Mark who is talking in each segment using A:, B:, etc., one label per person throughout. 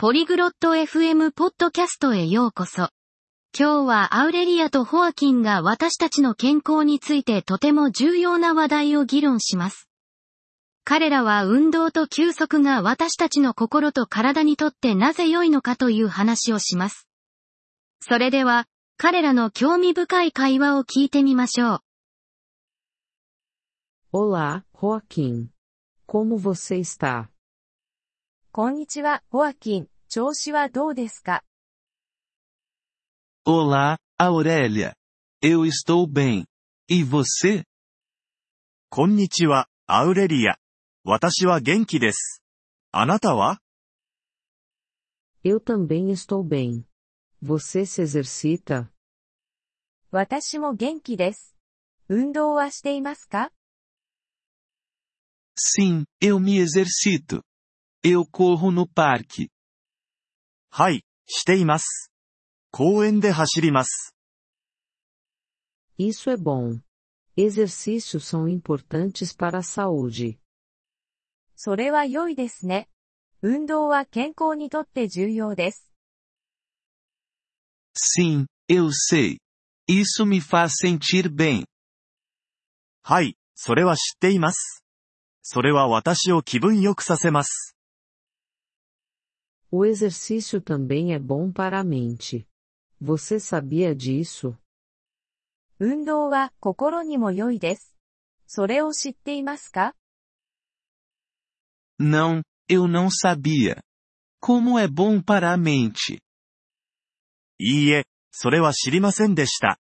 A: ポリグロット FM ポッドキャストへようこそ。今日はアウレリアとホアキンが私たちの健康についてとても重要な話題を議論します。彼らは運動と休息が私たちの心と体にとってなぜ良いのかという話をします。それでは、彼らの興味深い会話を聞いてみましょう。
B: Olá, Joaquim. Como você está?
C: こんにちは、ホアキン。調子はどうですか
D: Olá, Aurélia. Eu estou bem. E você?
E: こんにちは、アウレリア。私は元気です。あなたは
B: Eu também estou bem. Você se exercita?
C: 私も元気です。運動はしていますか
D: Sim, eu me exercito. Eu corro no parque.
E: はい、しています。公園で走ります。
B: Isso é bom. Exercícios são importantes para a saúde.
C: それは良いですね。運動は健康にとって重要です。
D: Sim, eu sei. Isso me faz sentir bem.
E: はい、それは知っています。それは私を気分良くさせます。
B: O exercício também é bom para a mente. Você sabia disso?
C: 運動は心にも良いです。それを知っていますか
D: Não, eu não sabia. Como é bom para a mente.
E: いいえ、それは知りませんでした。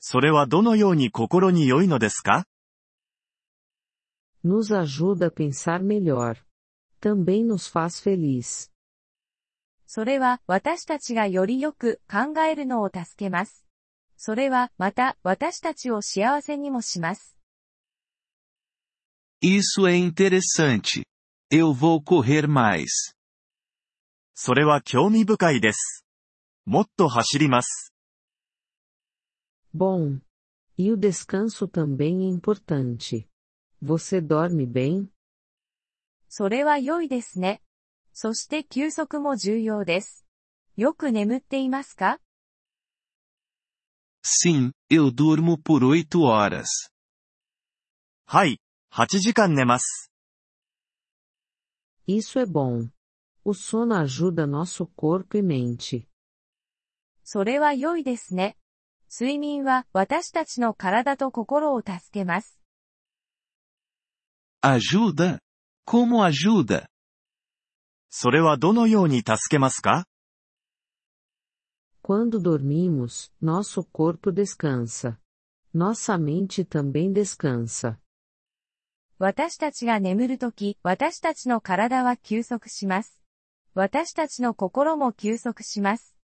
E: それはどのように心に良いのですか
B: Nos ajuda a pensar melhor. Também nos faz feliz.
C: それは私たちがよりよく考えるのを助けます。それはまた私たちを幸せにもします。
D: Isso é interessante. Eu vou correr mais.
E: それは興味深いです。もっと走ります。
B: Bom. E o descanso também é importante. Você dorme bem?
C: それは良いですね。そして休息も重要です。よく眠っていますか
D: Sim, eu durmo por oito horas.
E: はい、8時間寝ます。
B: Isso é bom. O sono ajuda nosso corpo e mente.
C: それは良いですね。睡眠は私たちの体と心を助けます。
D: Ajuda? Como ajuda?
E: それはどのように助けますか
B: Quando dormimos, nosso corpo descansa. Nossa mente também descansa.
C: 私たちが眠るとき、私たちの体は休息します。私たちの心も休息します。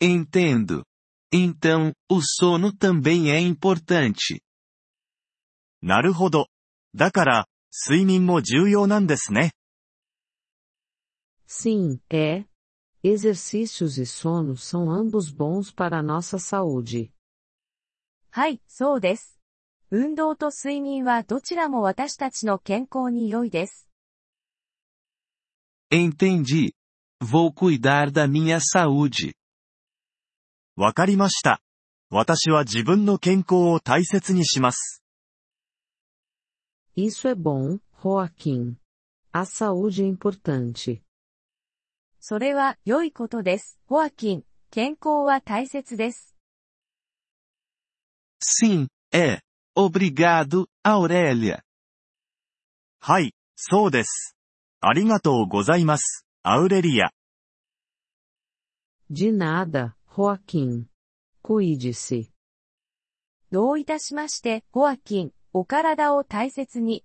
D: Entendo. Então, o sono também é importante.
E: なるほど。だから、睡眠も重要なんですね。
B: Sim, é. Exercícios e sono são ambos bons para a nossa saúde.
C: はい、そうです。運動と睡眠はどちらも私たちの健康に良いです。
D: Entendi. Vou cuidar da minha saúde.
E: わかりました。私は自分の健康を大切にします。
B: Isso é bom, Joaquim. A saúde é importante.
C: それは良いことです。ホアキン、健康は大切です。
D: Sim, é. Obrigado, Aurélia.
E: はい、そうです。ありがとうございます、アウレリア。
B: De nada, Joaquim. Cuide-se.
C: どういたしまして、ホアキン、お体を大切に。